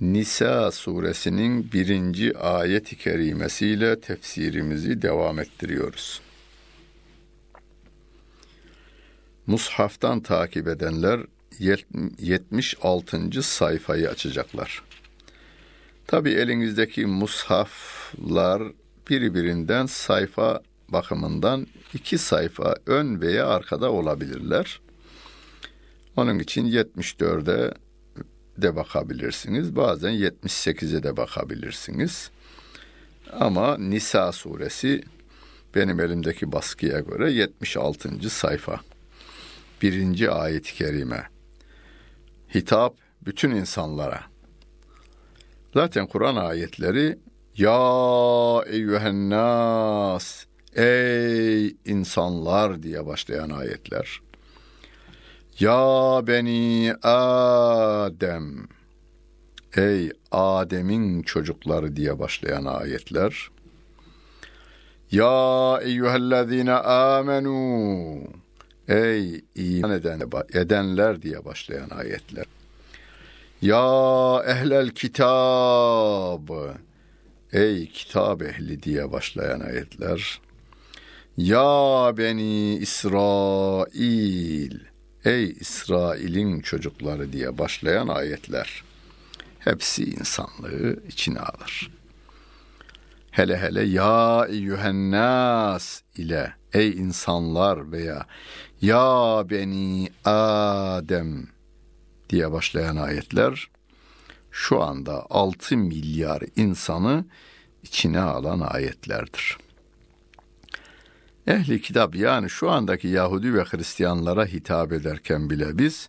Nisa suresinin birinci ayet-i kerimesiyle tefsirimizi devam ettiriyoruz. Mushaftan takip edenler 76. sayfayı açacaklar. Tabi elinizdeki mushaflar birbirinden sayfa bakımından iki sayfa ön veya arkada olabilirler. Onun için 74'e de bakabilirsiniz. Bazen 78'e de bakabilirsiniz. Ama Nisa suresi benim elimdeki baskıya göre 76. sayfa. Birinci ayet-i kerime. Hitap bütün insanlara. Zaten Kur'an ayetleri Ya eyyühennas Ey insanlar diye başlayan ayetler. Ya beni Adem Ey Adem'in çocukları diye başlayan ayetler. Ya eyyühellezine amenu Ey iman eden, edenler diye başlayan ayetler. Ya ehlel kitab Ey kitap ehli diye başlayan ayetler. Ya beni İsrail Ey İsrail'in çocukları diye başlayan ayetler. Hepsi insanlığı içine alır. Hele hele ya eyyühennas ile ey insanlar veya ya beni Adem diye başlayan ayetler şu anda 6 milyar insanı içine alan ayetlerdir. Ehli kitap yani şu andaki Yahudi ve Hristiyanlara hitap ederken bile biz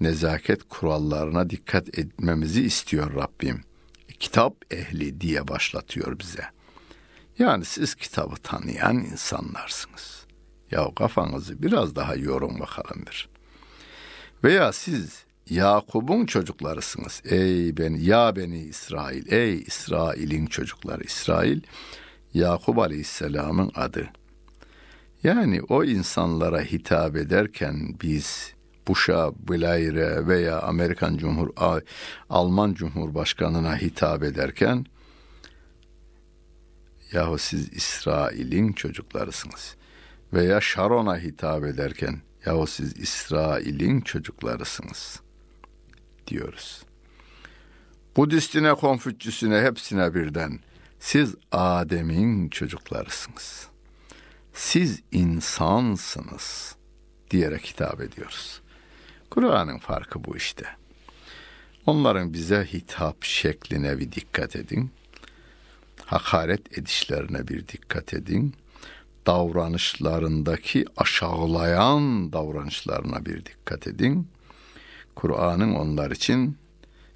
nezaket kurallarına dikkat etmemizi istiyor Rabbim. Kitap ehli diye başlatıyor bize. Yani siz kitabı tanıyan insanlarsınız. Ya kafanızı biraz daha yorun bakalım bir. Veya siz Yakub'un çocuklarısınız. Ey ben ya beni İsrail. Ey İsrail'in çocukları. İsrail Yakub Aleyhisselam'ın adı. Yani o insanlara hitap ederken biz Bush'a, Blair'e veya Amerikan Cumhur Alman Cumhurbaşkanına hitap ederken yahu siz İsrail'in çocuklarısınız. Veya Sharon'a hitap ederken yahu siz İsrail'in çocuklarısınız diyoruz. Budistine, Konfüçyüsüne hepsine birden siz Adem'in çocuklarısınız. Siz insansınız diyerek hitap ediyoruz. Kur'an'ın farkı bu işte. Onların bize hitap şekline bir dikkat edin. Hakaret edişlerine bir dikkat edin. Davranışlarındaki aşağılayan davranışlarına bir dikkat edin. Kur'an'ın onlar için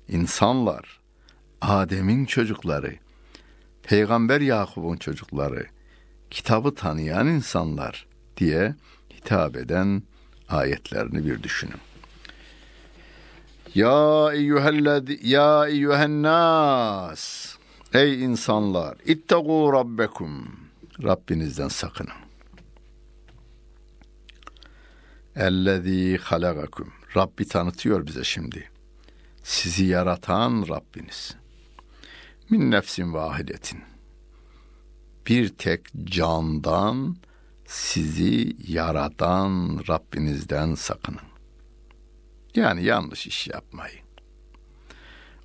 insanlar, Adem'in çocukları, Peygamber Yakub'un çocukları, kitabı tanıyan insanlar diye hitap eden ayetlerini bir düşünün. Ya eyyühellezi ya eyyühennas Ey insanlar ittegu rabbekum Rabbinizden sakının. Ellezî halagakum Rabbi tanıtıyor bize şimdi. Sizi yaratan Rabbiniz. Min nefsin vahidetin. Bir tek candan sizi yaratan Rabbinizden sakının. Yani yanlış iş yapmayın.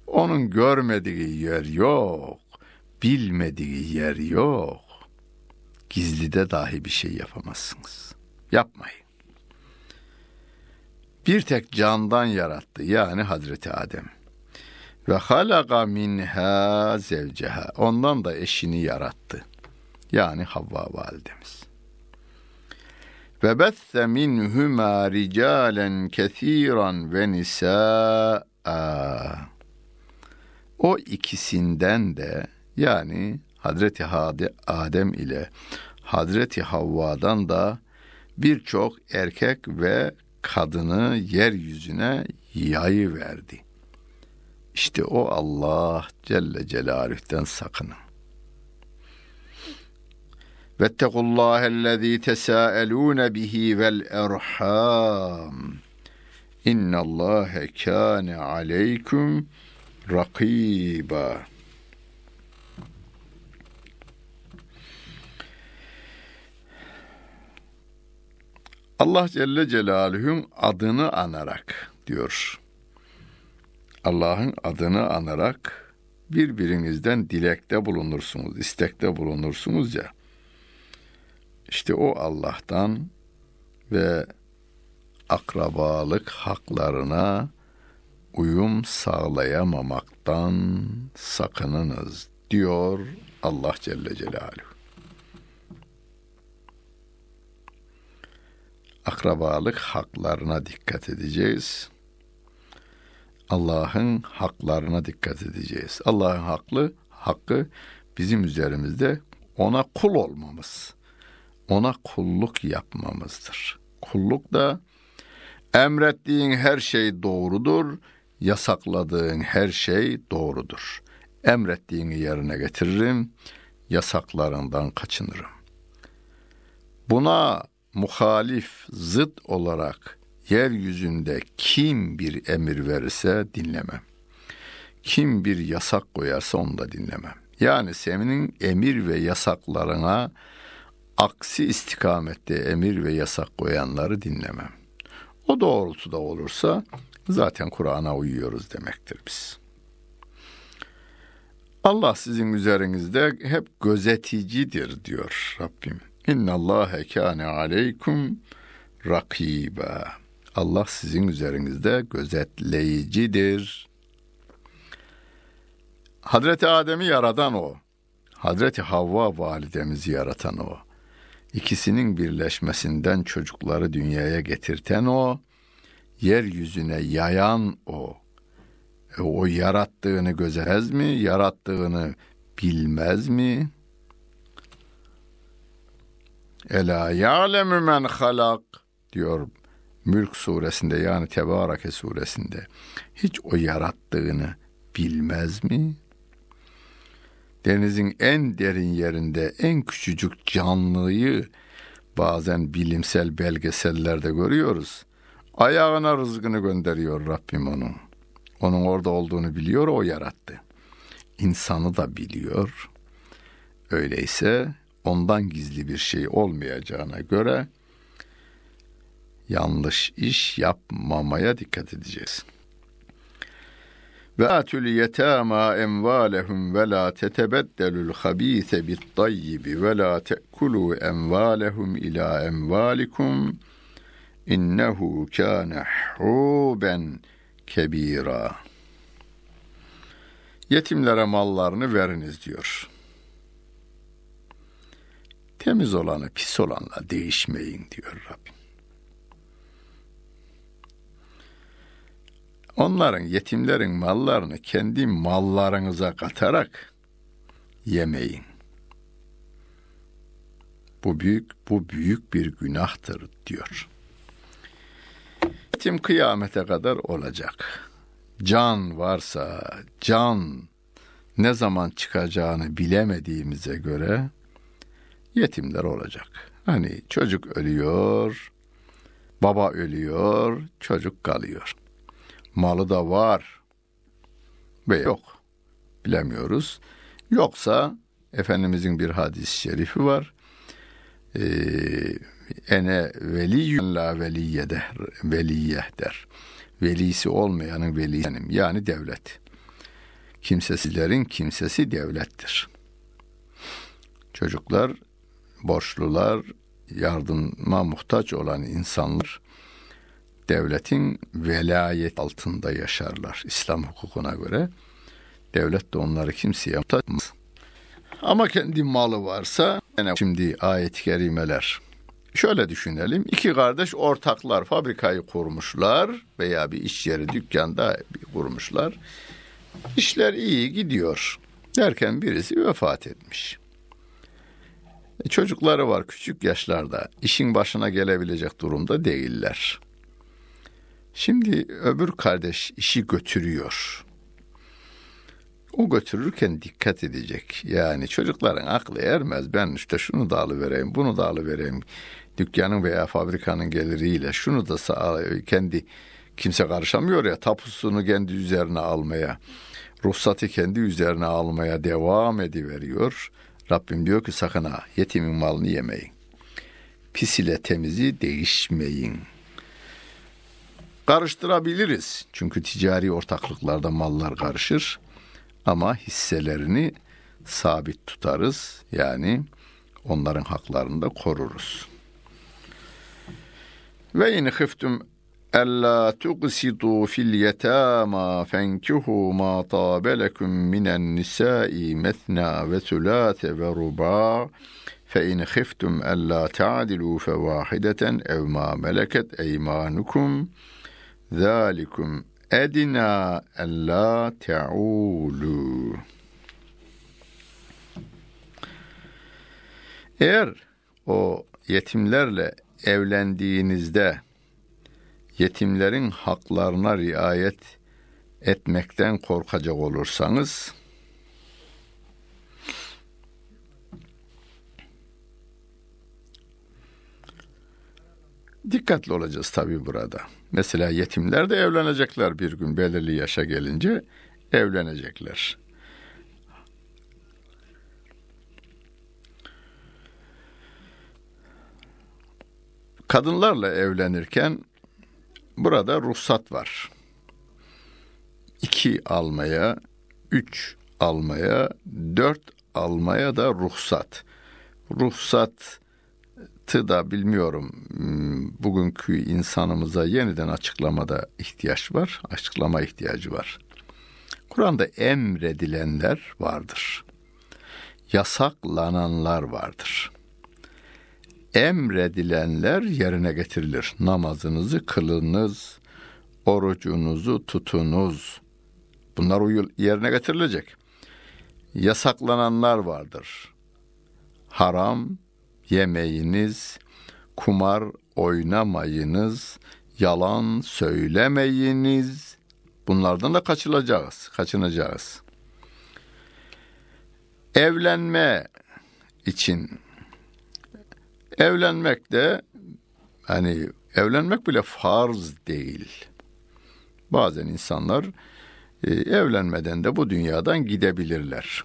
Onun görmediği yer yok, bilmediği yer yok. Gizlide dahi bir şey yapamazsınız. Yapmayın. Bir tek candan yarattı yani Hazreti Adem. Ve halaka minha zevceha. Ondan da eşini yarattı. Yani Havva validemiz. Ve besse minhuma ricalen kesiran ve nisaa. O ikisinden de yani Hazreti Adem ile Hazreti Havva'dan da birçok erkek ve kadını yeryüzüne yayı verdi. İşte o Allah Celle Celaluh'ten sakının. Vettegullâhellezî tesâelûne bihi vel erham. İnnallâhe kâne aleyküm rakîbâ. Allah Celle Celaluhu'nun adını anarak diyor. Allah'ın adını anarak birbirinizden dilekte bulunursunuz, istekte bulunursunuz ya. İşte o Allah'tan ve akrabalık haklarına uyum sağlayamamaktan sakınınız diyor Allah Celle Celaluhu. Akrabalık haklarına dikkat edeceğiz. Allah'ın haklarına dikkat edeceğiz. Allah'ın haklı hakkı bizim üzerimizde ona kul olmamız. Ona kulluk yapmamızdır. Kulluk da emrettiğin her şey doğrudur, yasakladığın her şey doğrudur. Emrettiğini yerine getiririm, yasaklarından kaçınırım. Buna muhalif, zıt olarak yeryüzünde kim bir emir verirse dinlemem. Kim bir yasak koyarsa onu da dinlemem. Yani senin emir ve yasaklarına aksi istikamette emir ve yasak koyanları dinlemem. O doğrultuda olursa zaten Kur'an'a uyuyoruz demektir biz. Allah sizin üzerinizde hep gözeticidir diyor Rabbim. İnna Allahe kâne aleykum rakiba. Allah sizin üzerinizde gözetleyicidir. Hazreti Adem'i yaradan o. Hazreti Havva validemizi yaratan o. İkisinin birleşmesinden çocukları dünyaya getirten o. Yeryüzüne yayan o. E, o yarattığını gözemez mi? Yarattığını bilmez mi? Ela ya'lemu men halak diyor Mülk suresinde yani Tebareke suresinde. Hiç o yarattığını bilmez mi? Denizin en derin yerinde en küçücük canlıyı bazen bilimsel belgesellerde görüyoruz. Ayağına rızkını gönderiyor Rabbim onun. Onun orada olduğunu biliyor, o yarattı. İnsanı da biliyor. Öyleyse ondan gizli bir şey olmayacağına göre yanlış iş yapmamaya dikkat edeceğiz. Ve atül yetama emvalehum ve la tetebeddelul habise bit tayyibi ve la te'kulu emvalehum ila emvalikum innehu kâne huben kebira. Yetimlere mallarını veriniz diyor. Temiz olanı pis olanla değişmeyin diyor Rabbim. Onların yetimlerin mallarını kendi mallarınıza katarak yemeyin. Bu büyük bu büyük bir günahtır diyor. Yetim kıyamete kadar olacak. Can varsa can ne zaman çıkacağını bilemediğimize göre yetimler olacak. Hani çocuk ölüyor, baba ölüyor, çocuk kalıyor. Malı da var ve yok. Bilemiyoruz. Yoksa Efendimizin bir hadis-i şerifi var. Ee, ene veliyyün la veliye der, veliye der. Velisi olmayanın velisi yani devlet. Kimsesizlerin kimsesi devlettir. Çocuklar borçlular, yardıma muhtaç olan insanlar devletin velayet altında yaşarlar İslam hukukuna göre. Devlet de onları kimseye muhtaç Ama kendi malı varsa yani şimdi ayet-i kerimeler Şöyle düşünelim. iki kardeş ortaklar fabrikayı kurmuşlar veya bir iş yeri dükkanda kurmuşlar. İşler iyi gidiyor. Derken birisi vefat etmiş. E, çocukları var küçük yaşlarda. işin başına gelebilecek durumda değiller. Şimdi öbür kardeş işi götürüyor. O götürürken dikkat edecek. Yani çocukların aklı ermez. Ben işte şunu da alıvereyim, bunu da alıvereyim. Dükkanın veya fabrikanın geliriyle şunu da sağ, kendi kimse karışamıyor ya tapusunu kendi üzerine almaya, ruhsatı kendi üzerine almaya devam ediveriyor. Rabbim diyor ki sakın ha yetimin malını yemeyin. Pis ile temizi değişmeyin Karıştırabiliriz. Çünkü ticari ortaklıklarda mallar karışır. Ama hisselerini sabit tutarız. Yani onların haklarını da koruruz. Ve in hıftum ألا تقسطوا في اليتامى فانكحوا ما طاب لكم من النساء مثنى وثلاث ورباع فإن خفتم ألا تعدلوا فواحدة أو ما ملكت أيمانكم Zalikum edina ella te'ulu. Eğer o yetimlerle evlendiğinizde yetimlerin haklarına riayet etmekten korkacak olursanız dikkatli olacağız tabii burada. Mesela yetimler de evlenecekler bir gün belirli yaşa gelince evlenecekler. Kadınlarla evlenirken Burada ruhsat var. İki almaya, üç almaya, dört almaya da ruhsat. Ruhsatı da bilmiyorum hmm, bugünkü insanımıza yeniden açıklamada ihtiyaç var, açıklama ihtiyacı var. Kur'an'da emredilenler vardır. Yasaklananlar vardır emredilenler yerine getirilir. Namazınızı kılınız, orucunuzu tutunuz. Bunlar yerine getirilecek. Yasaklananlar vardır. Haram yemeyiniz, kumar oynamayınız, yalan söylemeyiniz. Bunlardan da kaçılacağız, kaçınacağız. Evlenme için Evlenmek de hani evlenmek bile farz değil. Bazen insanlar e, evlenmeden de bu dünyadan gidebilirler.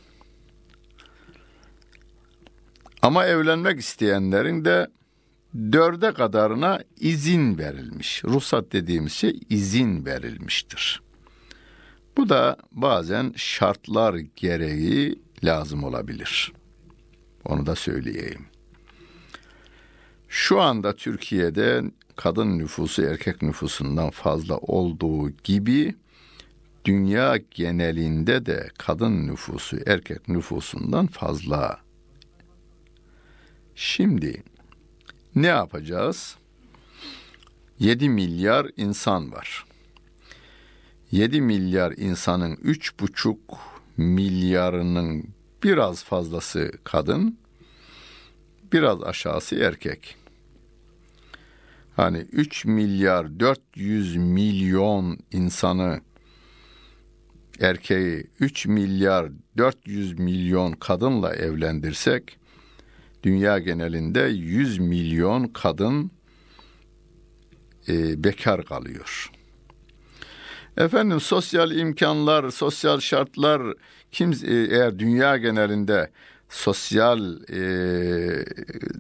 Ama evlenmek isteyenlerin de dörde kadarına izin verilmiş. Ruhsat dediğimiz şey izin verilmiştir. Bu da bazen şartlar gereği lazım olabilir. Onu da söyleyeyim. Şu anda Türkiye'de kadın nüfusu erkek nüfusundan fazla olduğu gibi dünya genelinde de kadın nüfusu erkek nüfusundan fazla. Şimdi ne yapacağız? 7 milyar insan var. 7 milyar insanın 3,5 milyarının biraz fazlası kadın, biraz aşağısı erkek hani 3 milyar 400 milyon insanı erkeği 3 milyar 400 milyon kadınla evlendirsek dünya genelinde 100 milyon kadın e, bekar kalıyor. Efendim sosyal imkanlar, sosyal şartlar kim e, eğer dünya genelinde sosyal e,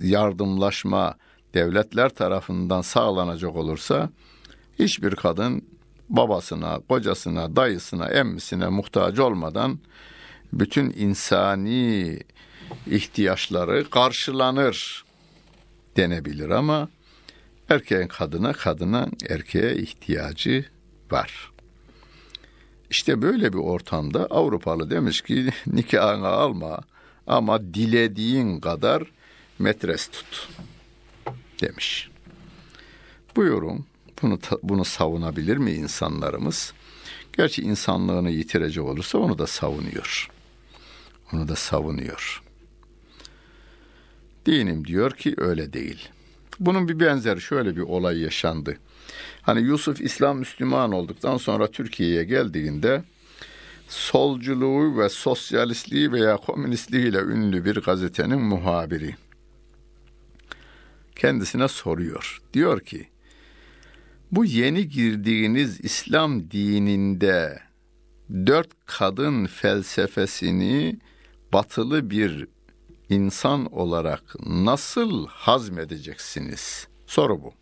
yardımlaşma devletler tarafından sağlanacak olursa hiçbir kadın babasına, kocasına, dayısına, emmisine muhtaç olmadan bütün insani ihtiyaçları karşılanır denebilir ama erkeğin kadına, kadına erkeğe ihtiyacı var. İşte böyle bir ortamda Avrupalı demiş ki nikahını alma ama dilediğin kadar metres tut demiş. Bu yorum bunu bunu savunabilir mi insanlarımız? Gerçi insanlığını yitirecek olursa onu da savunuyor. Onu da savunuyor. Dinim diyor ki öyle değil. Bunun bir benzeri şöyle bir olay yaşandı. Hani Yusuf İslam Müslüman olduktan sonra Türkiye'ye geldiğinde solculuğu ve sosyalistliği veya komünistliğiyle ünlü bir gazetenin muhabiri kendisine soruyor. Diyor ki, bu yeni girdiğiniz İslam dininde dört kadın felsefesini batılı bir insan olarak nasıl hazmedeceksiniz? Soru bu.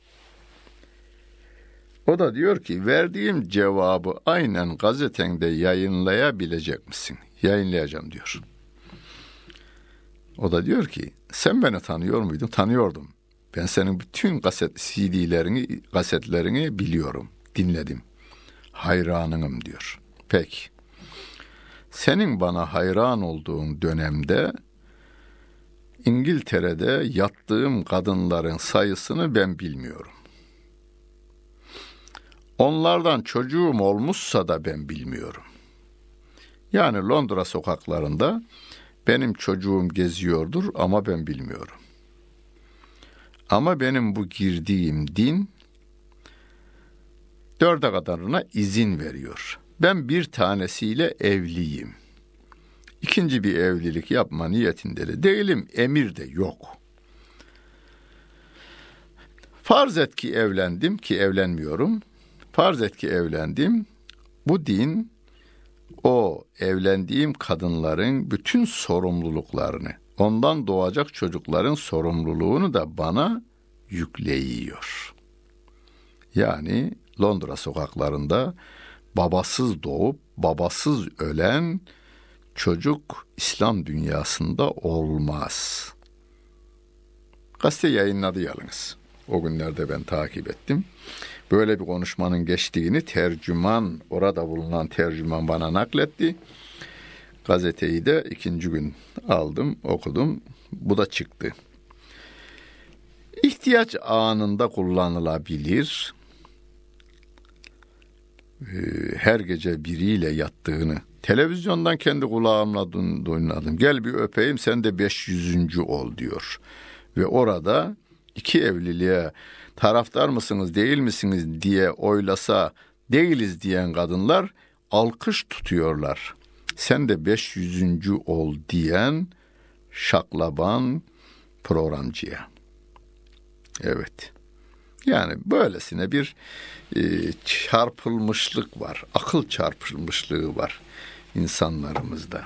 O da diyor ki verdiğim cevabı aynen gazetende yayınlayabilecek misin? Yayınlayacağım diyor. O da diyor ki sen beni tanıyor muydun? Tanıyordum. Ben senin bütün kaset CD'lerini, kasetlerini biliyorum. Dinledim. Hayranınım diyor. Peki. Senin bana hayran olduğun dönemde İngiltere'de yattığım kadınların sayısını ben bilmiyorum. Onlardan çocuğum olmuşsa da ben bilmiyorum. Yani Londra sokaklarında benim çocuğum geziyordur ama ben bilmiyorum. Ama benim bu girdiğim din dörde kadarına izin veriyor. Ben bir tanesiyle evliyim. İkinci bir evlilik yapma niyetinde de değilim, emir de yok. Farz et ki evlendim ki evlenmiyorum. Farz et ki evlendim. Bu din o evlendiğim kadınların bütün sorumluluklarını, ondan doğacak çocukların sorumluluğunu da bana yükleyiyor. Yani Londra sokaklarında babasız doğup babasız ölen çocuk İslam dünyasında olmaz. Gazete yayınladı yalnız. O günlerde ben takip ettim. Böyle bir konuşmanın geçtiğini tercüman, orada bulunan tercüman bana nakletti. Gazeteyi de ikinci gün aldım, okudum. Bu da çıktı. İhtiyaç anında kullanılabilir. Ee, her gece biriyle yattığını televizyondan kendi kulağımla duynadım. Gel bir öpeyim sen de 500. ol diyor. Ve orada iki evliliğe taraftar mısınız değil misiniz diye oylasa değiliz diyen kadınlar alkış tutuyorlar. Sen de 500. ol diyen şaklaban programcıya. Evet. Yani böylesine bir e, çarpılmışlık var. Akıl çarpılmışlığı var insanlarımızda.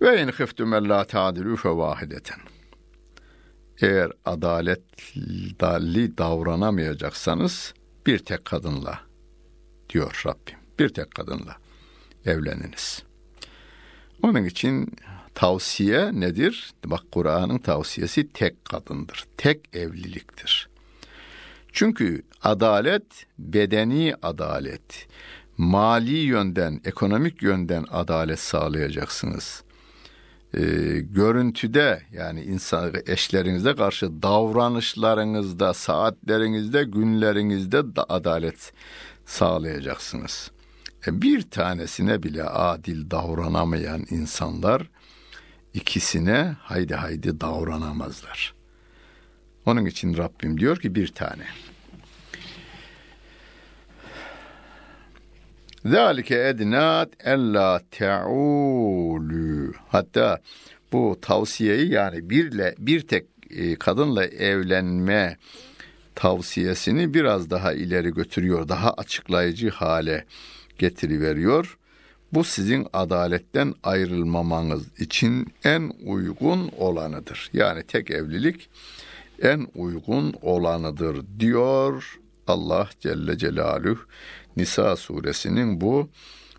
Ve in khiftum alla ta'dilu fevahideten. Eğer adaletli davranamayacaksanız bir tek kadınla diyor Rabbim. Bir tek kadınla evleniniz. Onun için tavsiye nedir? Bak Kur'an'ın tavsiyesi tek kadındır. Tek evliliktir. Çünkü adalet bedeni adalet. Mali yönden, ekonomik yönden adalet sağlayacaksınız e, görüntüde yani insan eşlerinize karşı davranışlarınızda, saatlerinizde, günlerinizde da adalet sağlayacaksınız. E, bir tanesine bile adil davranamayan insanlar ikisine haydi haydi davranamazlar. Onun için Rabbim diyor ki bir tane. Zalike ednat ella te'ulu. Hatta bu tavsiyeyi yani birle bir tek e, kadınla evlenme tavsiyesini biraz daha ileri götürüyor. Daha açıklayıcı hale getiriveriyor. Bu sizin adaletten ayrılmamanız için en uygun olanıdır. Yani tek evlilik en uygun olanıdır diyor Allah Celle Celaluhu Nisa suresinin bu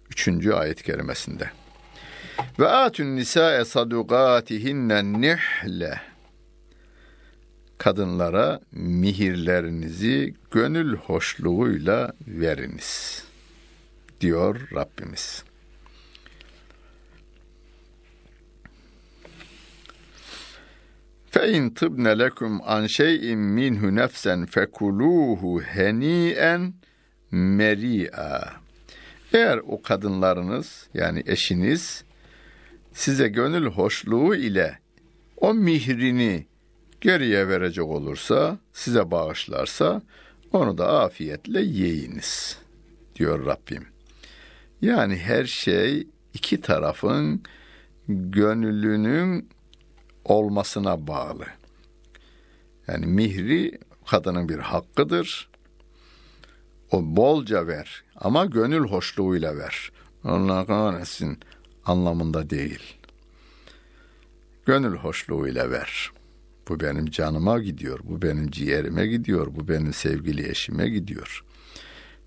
üçüncü ayet kerimesinde. Ve atun nisa'e sadukatihinne nihle kadınlara mihirlerinizi gönül hoşluğuyla veriniz diyor Rabbimiz. Fe in tibne lekum an şey'in minhu nefsen fekuluhu heni'en meri'a. Eğer o kadınlarınız yani eşiniz size gönül hoşluğu ile o mihrini geriye verecek olursa, size bağışlarsa onu da afiyetle yiyiniz diyor Rabbim. Yani her şey iki tarafın gönlünün olmasına bağlı. Yani mihri kadının bir hakkıdır. O bolca ver ama gönül hoşluğuyla ver. Allah kahretsin anlamında değil. Gönül hoşluğuyla ver. Bu benim canıma gidiyor, bu benim ciğerime gidiyor, bu benim sevgili eşime gidiyor.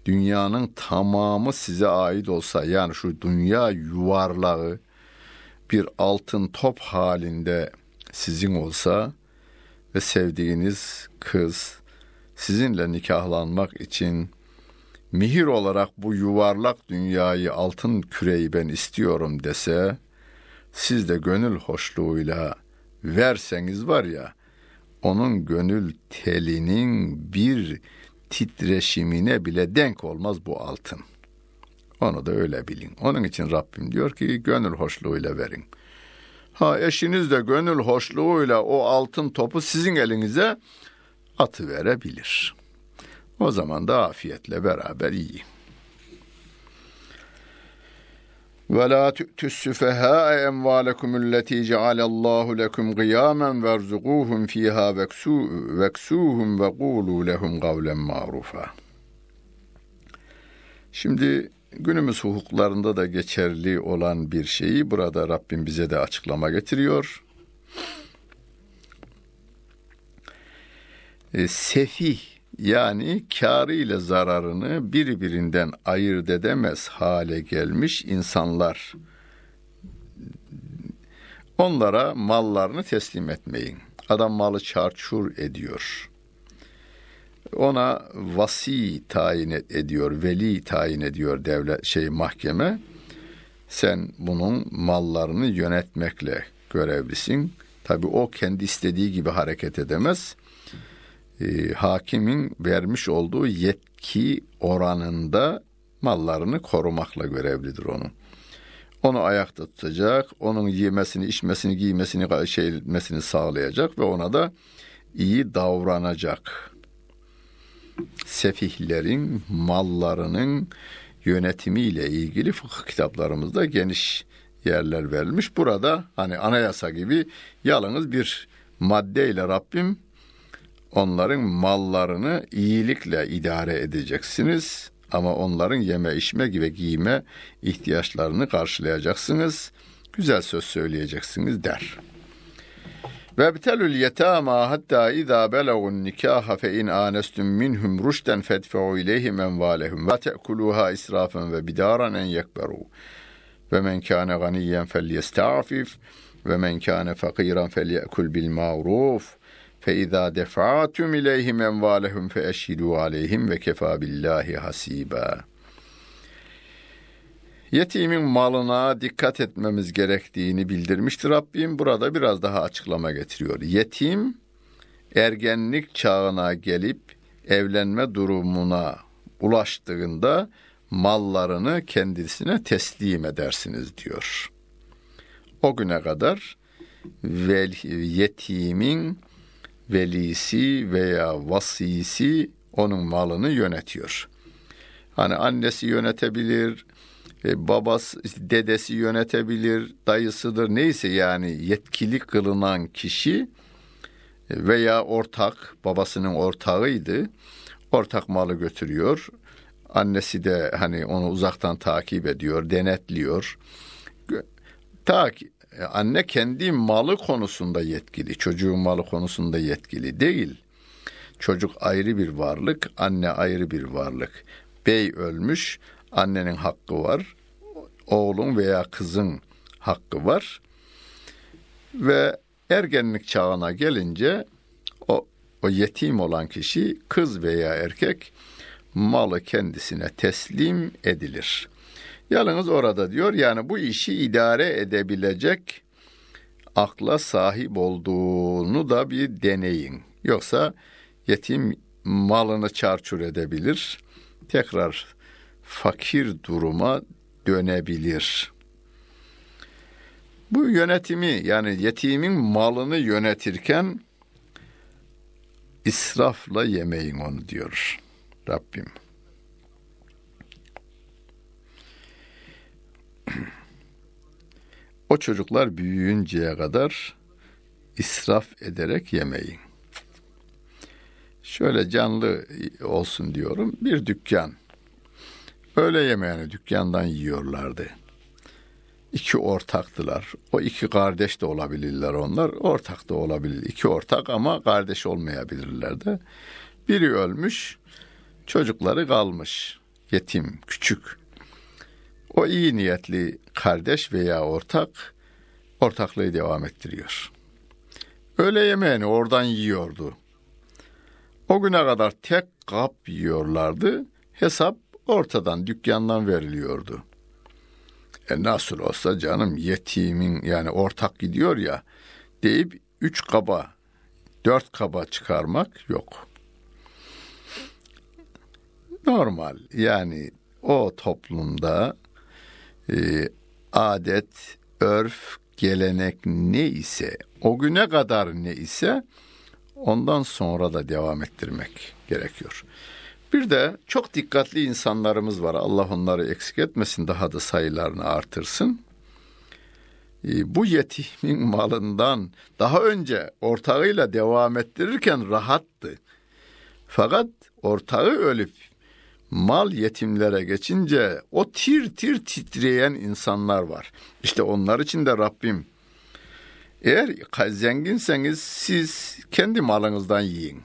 Dünyanın tamamı size ait olsa yani şu dünya yuvarlağı bir altın top halinde sizin olsa ve sevdiğiniz kız sizinle nikahlanmak için mihir olarak bu yuvarlak dünyayı altın küreyi ben istiyorum dese siz de gönül hoşluğuyla verseniz var ya onun gönül telinin bir titreşimine bile denk olmaz bu altın. Onu da öyle bilin. Onun için Rabbim diyor ki gönül hoşluğuyla verin. Ha eşiniz de gönül hoşluğuyla o altın topu sizin elinize atı verebilir. O zaman da afiyetle beraber yiyin. Ve la tu'tus sufaha emvalakum allati cealallahu lekum kıyamen verzuquhum fiha veksuhum ve qulu lehum kavlen ma'rufa. Şimdi günümüz hukuklarında da geçerli olan bir şeyi burada Rabbim bize de açıklama getiriyor. E, sefih yani karı ile zararını birbirinden ayırt edemez hale gelmiş insanlar. Onlara mallarını teslim etmeyin. Adam malı çarçur ediyor. Ona vasi tayin ediyor, veli tayin ediyor devlet şey mahkeme. Sen bunun mallarını yönetmekle görevlisin. Tabi o kendi istediği gibi hareket edemez e, hakimin vermiş olduğu yetki oranında mallarını korumakla görevlidir onun. Onu ayakta tutacak, onun yemesini, içmesini, giymesini, şeymesini sağlayacak ve ona da iyi davranacak. Sefihlerin mallarının yönetimiyle ilgili fıkıh kitaplarımızda geniş yerler verilmiş. Burada hani anayasa gibi yalnız bir maddeyle Rabbim onların mallarını iyilikle idare edeceksiniz ama onların yeme içme gibi giyme ihtiyaçlarını karşılayacaksınız. Güzel söz söyleyeceksiniz der. وابتلوا اليتامى حتى إذا بلغوا النكاح فإن آنستم منهم رشدا فادفعوا إليهم أموالهم لا تأكلوها إسرافا وبدارا أن يكبروا. ومن كان غنيا فليستعفف ومن كان فقيرا فليأكل بالمعروف. فإذا دفعتم إليهم أموالهم فأشهدوا عليهم وكفى بالله حسيبا. Yetimin malına dikkat etmemiz gerektiğini bildirmiştir Rabbim. Burada biraz daha açıklama getiriyor. Yetim ergenlik çağına gelip evlenme durumuna ulaştığında mallarını kendisine teslim edersiniz diyor. O güne kadar vel, yetimin velisi veya vasisi onun malını yönetiyor. Hani annesi yönetebilir, babası, dedesi yönetebilir, dayısıdır neyse yani yetkili kılınan kişi e, veya ortak, babasının ortağıydı. Ortak malı götürüyor. Annesi de hani onu uzaktan takip ediyor, denetliyor. Ta ki e, anne kendi malı konusunda yetkili, çocuğun malı konusunda yetkili değil. Çocuk ayrı bir varlık, anne ayrı bir varlık. Bey ölmüş, annenin hakkı var. Oğlun veya kızın hakkı var. Ve ergenlik çağına gelince o, o yetim olan kişi kız veya erkek malı kendisine teslim edilir. Yalnız orada diyor yani bu işi idare edebilecek akla sahip olduğunu da bir deneyin. Yoksa yetim malını çarçur edebilir, tekrar fakir duruma dönebilir. Bu yönetimi yani yetimin malını yönetirken israfla yemeyin onu diyor Rabbim. O çocuklar büyüyünceye kadar israf ederek yemeyin. Şöyle canlı olsun diyorum. Bir dükkan. Öğle yemeğini dükkandan yiyorlardı. İki ortaktılar. O iki kardeş de olabilirler onlar. Ortak da olabilir. İki ortak ama kardeş olmayabilirler de. Biri ölmüş, çocukları kalmış. Yetim, küçük. O iyi niyetli kardeş veya ortak ortaklığı devam ettiriyor. Öğle yemeğini oradan yiyordu. O güne kadar tek kap yiyorlardı. Hesap ortadan dükkandan veriliyordu. E nasıl olsa canım yetimin yani ortak gidiyor ya deyip üç kaba dört kaba çıkarmak yok. Normal yani o toplumda e, adet, örf, gelenek ne ise o güne kadar ne ise ondan sonra da devam ettirmek gerekiyor. Bir de çok dikkatli insanlarımız var. Allah onları eksik etmesin, daha da sayılarını artırsın. Ee, bu yetimin malından daha önce ortağıyla devam ettirirken rahattı. Fakat ortağı ölüp mal yetimlere geçince o tir tir titreyen insanlar var. İşte onlar için de Rabbim eğer zenginseniz siz kendi malınızdan yiyin.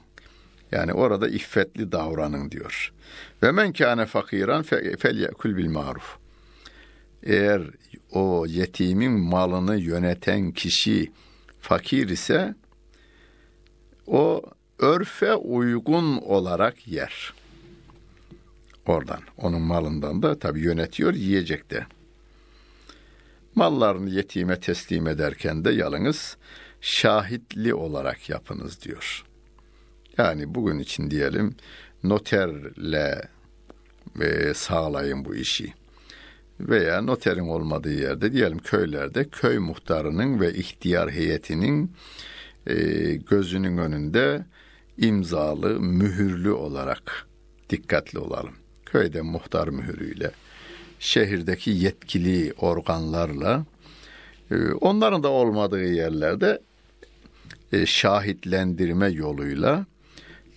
Yani orada iffetli davranın diyor. Ve men kâne fakiran fel yekul bil maruf. Eğer o yetimin malını yöneten kişi fakir ise o örfe uygun olarak yer. Oradan, onun malından da tabii yönetiyor, yiyecek de. Mallarını yetime teslim ederken de yalnız şahitli olarak yapınız diyor. Yani bugün için diyelim noterle e, sağlayın bu işi. Veya noterin olmadığı yerde diyelim köylerde köy muhtarının ve ihtiyar heyetinin e, gözünün önünde imzalı, mühürlü olarak dikkatli olalım. Köyde muhtar mühürüyle, şehirdeki yetkili organlarla, e, onların da olmadığı yerlerde e, şahitlendirme yoluyla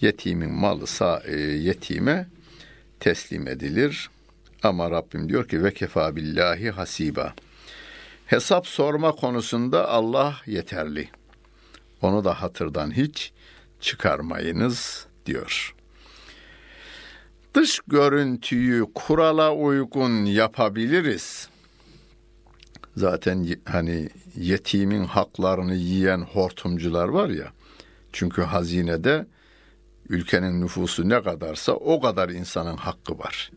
yetimin malı sağ, e, yetime teslim edilir. Ama Rabbim diyor ki ve kefa billahi hasiba. Hesap sorma konusunda Allah yeterli. Onu da hatırdan hiç çıkarmayınız diyor. Dış görüntüyü kurala uygun yapabiliriz. Zaten hani yetimin haklarını yiyen hortumcular var ya. Çünkü hazinede ülkenin nüfusu ne kadarsa o kadar insanın hakkı var.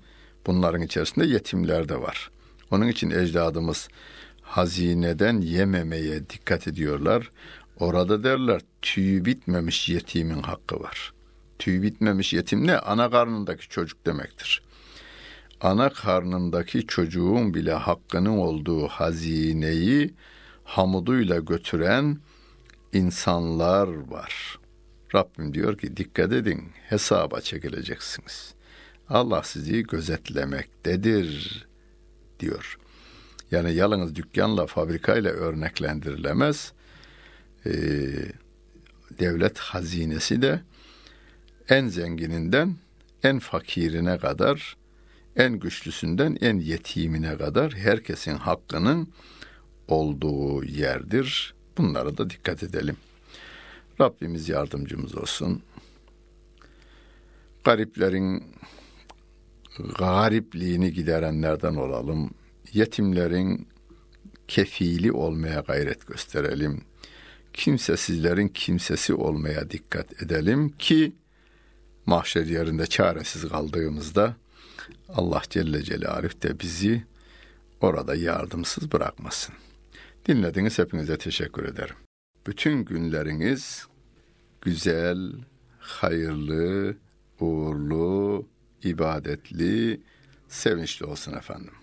Bunların içerisinde yetimler de var. Onun için ecdadımız hazineden yememeye dikkat ediyorlar. Orada derler tüyü bitmemiş yetimin hakkı var. Tüyü bitmemiş yetim ne? Ana karnındaki çocuk demektir. Ana karnındaki çocuğun bile hakkının olduğu hazineyi hamuduyla götüren insanlar var. Rabbim diyor ki dikkat edin hesaba çekileceksiniz. Allah sizi gözetlemektedir diyor. Yani yalnız dükkanla fabrikayla örneklendirilemez. Ee, devlet hazinesi de en zengininden en fakirine kadar, en güçlüsünden en yetimine kadar herkesin hakkının olduğu yerdir. Bunlara da dikkat edelim. Rabbimiz yardımcımız olsun. Gariplerin garipliğini giderenlerden olalım. Yetimlerin kefili olmaya gayret gösterelim. Kimsesizlerin kimsesi olmaya dikkat edelim ki mahşer yerinde çaresiz kaldığımızda Allah Celle Celaluhu de bizi orada yardımsız bırakmasın. Dinlediğiniz hepinize teşekkür ederim. Bütün günleriniz güzel, hayırlı, uğurlu, ibadetli, sevinçli olsun efendim.